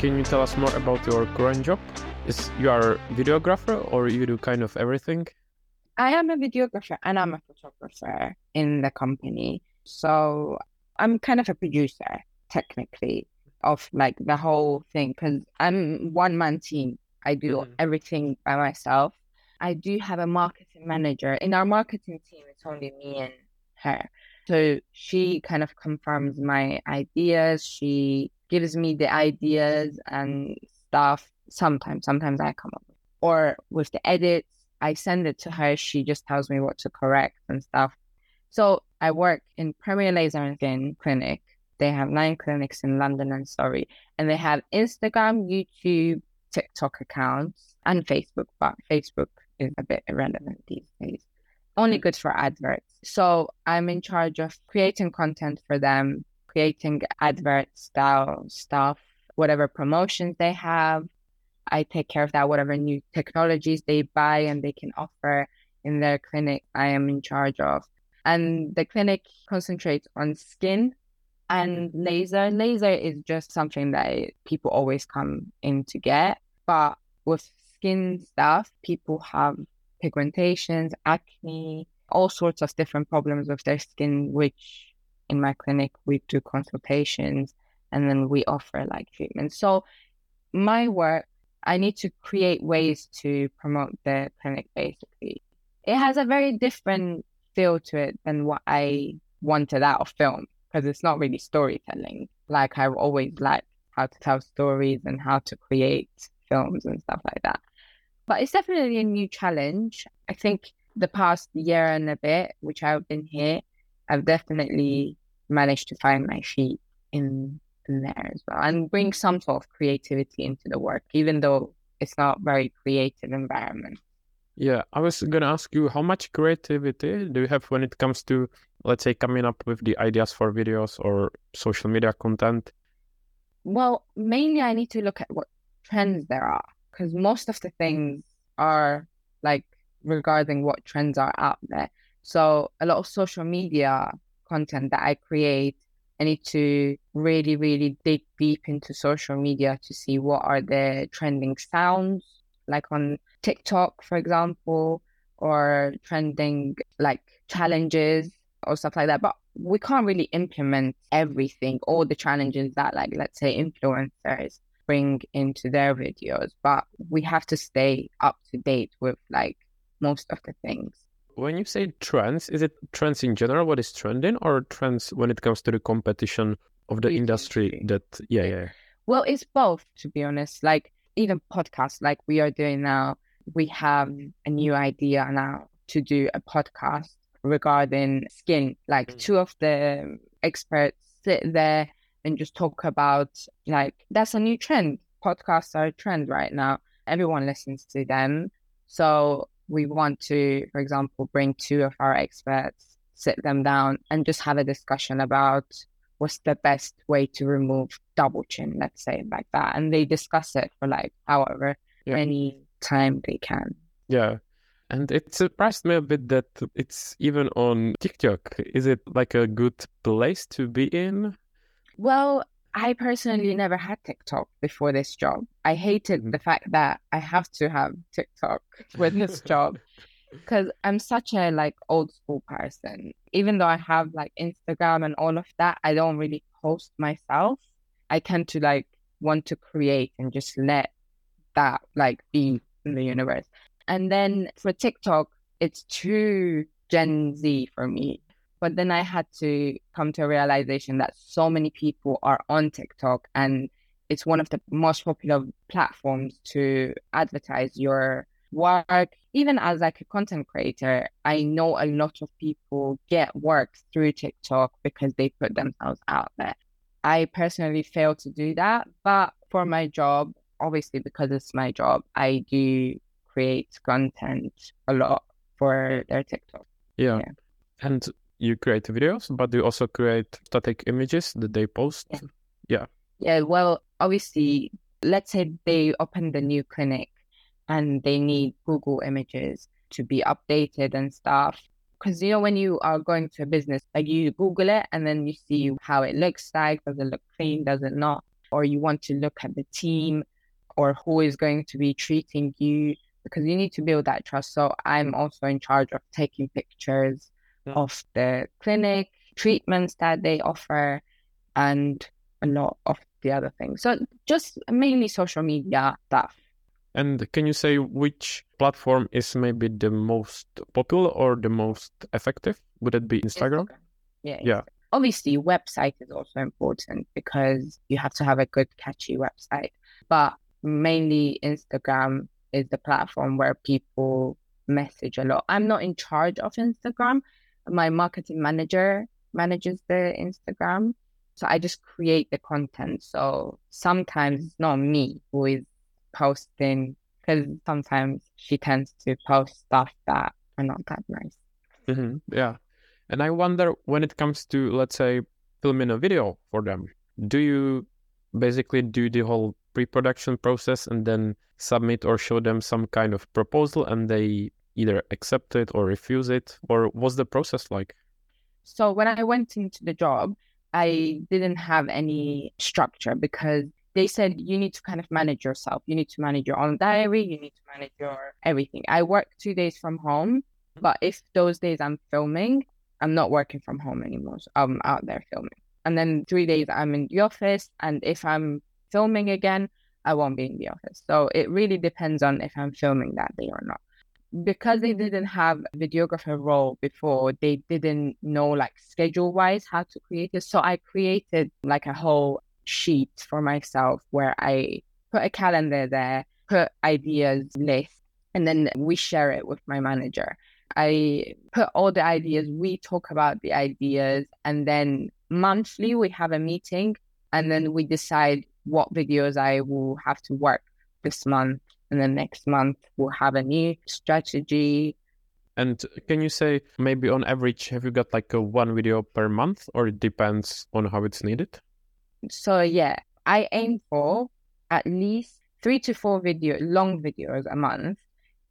Can you tell us more about your current job? Is you are a videographer or you do kind of everything? I am a videographer and I'm a photographer in the company. So I'm kind of a producer, technically, of like the whole thing because I'm one man team. I do Mhm. everything by myself. I do have a marketing manager. In our marketing team, it's only me and her. So she kind of confirms my ideas. She gives me the ideas and stuff. Sometimes, sometimes I come up with, or with the edits, I send it to her. She just tells me what to correct and stuff. So I work in Premier Laser and Skin Clinic. They have nine clinics in London and Surrey, and they have Instagram, YouTube, TikTok accounts, and Facebook. But Facebook is a bit irrelevant these days. Only mm. good for adverts. So I'm in charge of creating content for them, creating advert style stuff, whatever promotions they have. I take care of that, whatever new technologies they buy and they can offer in their clinic, I am in charge of. And the clinic concentrates on skin and laser. Laser is just something that people always come in to get. But with skin stuff, people have pigmentations, acne, all sorts of different problems with their skin, which in my clinic we do consultations and then we offer like treatments. So my work, I need to create ways to promote the clinic basically. It has a very different feel to it than what I wanted out of film because it's not really storytelling. Like I've always liked how to tell stories and how to create films and stuff like that. But it's definitely a new challenge. I think the past year and a bit, which I've been here, I've definitely managed to find my feet in, in there as well and bring mm-hmm. some sort of creativity into the work, even though it's not very creative environment. Yeah, I was gonna ask you how much creativity do you have when it comes to, let's say, coming up with the ideas for videos or social media content? Well, mainly I need to look at what trends there are because most of the things are like regarding what trends are out there. So a lot of social media content that I create, I need to really, really dig deep into social media to see what are the trending sounds, like on TikTok, for example, or trending like challenges or stuff like that. But we can't really implement everything, all the challenges that like let's say influencers bring into their videos, but we have to stay up to date with like most of the things. When you say trends, is it trends in general, what is trending, or trends when it comes to the competition of the industry. that, yeah, yeah. Well, it's both, to be honest. Like even podcasts, like we are doing now, we have a new idea now to do a podcast regarding skin. Like Mm. two of the experts sit there and just talk about like that's a new trend. Podcasts are a trend right now. Everyone listens to them. So we want to, for example, bring two of our experts, sit them down and just have a discussion about what's the best way to remove double chin, let's say like that. And they discuss it for like however Yeah. many time they can. Yeah. And it surprised me a bit that it's even on TikTok. Is it like a good place to be in? Well, I personally never had TikTok before this job. I hated the mm. fact that I have to have TikTok with this job because I'm such a like old school person. Even though I have like Instagram and all of that, I don't really post myself. I tend to like want to create and just let that like be in the universe. And then for TikTok, it's too Gen Z for me. But then I had to come to a realization that so many people are on TikTok and it's one of the most popular platforms to advertise your work. Even as like a content creator, I know a lot of people get work through TikTok because they put themselves out there. I personally fail to do that, but for my job, obviously because it's my job, I do create content a lot for their TikTok. Yeah. Yeah. And you create videos, but you also create static images that they post. Yeah. Yeah, well, obviously, let's say they open the new clinic and they need Google images to be updated and stuff. Because, you know, when you are going to a business, like you Google it and then you see how it looks like. Does it look clean? Does it not? or you want to look at the team or who is going to be treating you because you need to build that trust. So I'm also in charge of taking pictures Yeah. Of the clinic, treatments that they offer, and a lot of the other things. So just mainly social media stuff. And can you say which platform is maybe the most popular or the most effective? Would it be Instagram? Yeah. Yeah. Obviously, website is also important because you have to have a good, catchy website. But mainly, Instagram is the platform where people message a lot. I'm not in charge of Instagram. My marketing manager manages the Instagram. So I just create the content. So sometimes it's not me who is posting because sometimes she tends to post stuff that are not that nice. hmm Yeah. And I wonder when it comes to, let's say, filming a video for them, do you basically do the whole pre production process and then submit or show them some kind of proposal and they either accept it or refuse it? Or what's the process like? So when I went into the job, I didn't have any structure because they said you need to kind of manage yourself. You need to manage your own diary. You need to manage your everything. I work two days from home, but if those days I'm filming, I'm not working from home anymore. So I'm out there filming. And then three days I'm in the office. And if I'm filming again, I won't be in the office. So it really depends on if I'm filming that day or not because they mm-hmm. didn't have a videographer role before, they didn't know like schedule wise how to create it. So I created like a whole sheet for myself where I put a calendar there, put ideas list, and then we share it with my manager. I put all the ideas, we talk about the ideas, and then monthly we have a meeting and then we decide what videos I will have to work this month and then next month we'll have a new strategy. And can you say maybe on average, have you got like a one video per month or it depends on how it's needed? So yeah, I aim for at least three to four video long videos a month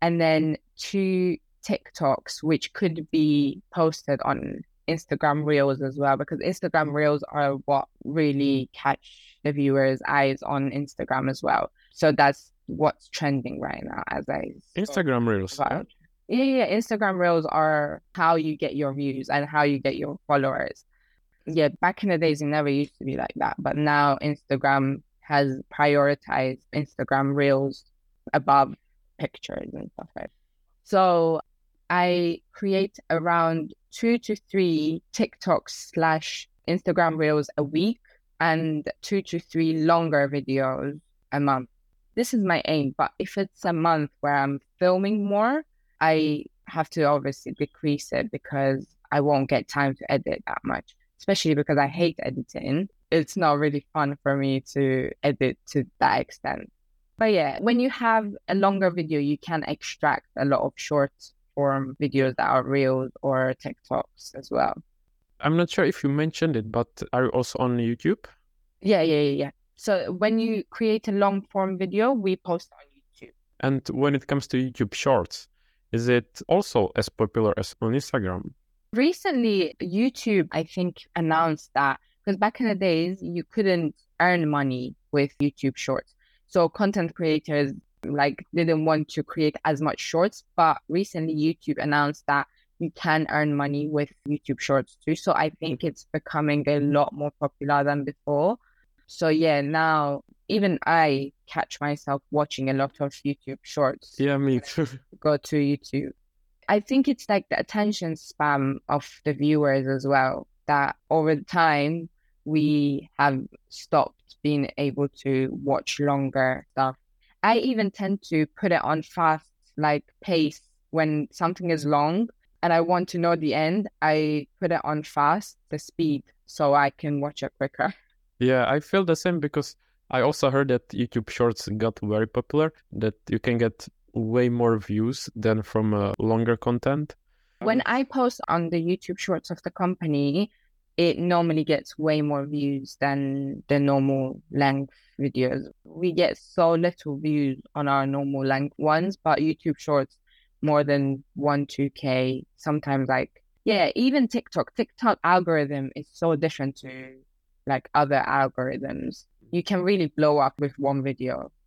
and then two TikToks which could be posted on Instagram Reels as well because Instagram Reels are what really catch the viewers' eyes on Instagram as well. So that's what's trending right now as I Instagram Reels. about. Yeah, yeah, Instagram Reels are how you get your views and how you get your followers. Yeah, back in the days, it never used to be like that, but now Instagram has prioritized Instagram Reels above pictures and stuff like. That. So I create around two to three TikToks slash Instagram Reels a week and two to three longer videos a month. This is my aim, but if it's a month where I'm filming more, I have to obviously decrease it because I won't get time to edit that much, especially because I hate editing. It's not really fun for me to edit to that extent. But yeah, when you have a longer video, you can extract a lot of short form videos that are reels or TikToks as well. I'm not sure if you mentioned it, but are you also on YouTube? Yeah, yeah, yeah, yeah. So when you mm-hmm. create a long form video, we post on YouTube. And when it comes to YouTube Shorts, is it also as popular as on Instagram? Recently, YouTube, I think, announced that because back in the days, you couldn't earn money with YouTube Shorts. So content creators like didn't want to create as much shorts, but recently YouTube announced that you can earn money with YouTube Shorts too. So I think it's becoming a lot more popular than before. So yeah, now even I catch myself watching a lot of YouTube Shorts. Yeah, me too. Go to YouTube. I think it's like the attention span of the viewers as well. That over time we have stopped being able to watch longer stuff. I even tend to put it on fast, like pace when something is long and I want to know the end. I put it on fast, the speed, so I can watch it quicker. Yeah, I feel the same because I also heard that YouTube Shorts got very popular, that you can get way more views than from uh, longer content. When I post on the YouTube Shorts of the company, it normally gets way more views than the normal length videos. We get so little views on our normal length ones, but YouTube Shorts more than one, two K, sometimes like yeah, even TikTok. TikTok algorithm is so different to like other algorithms. you can really blow up with one video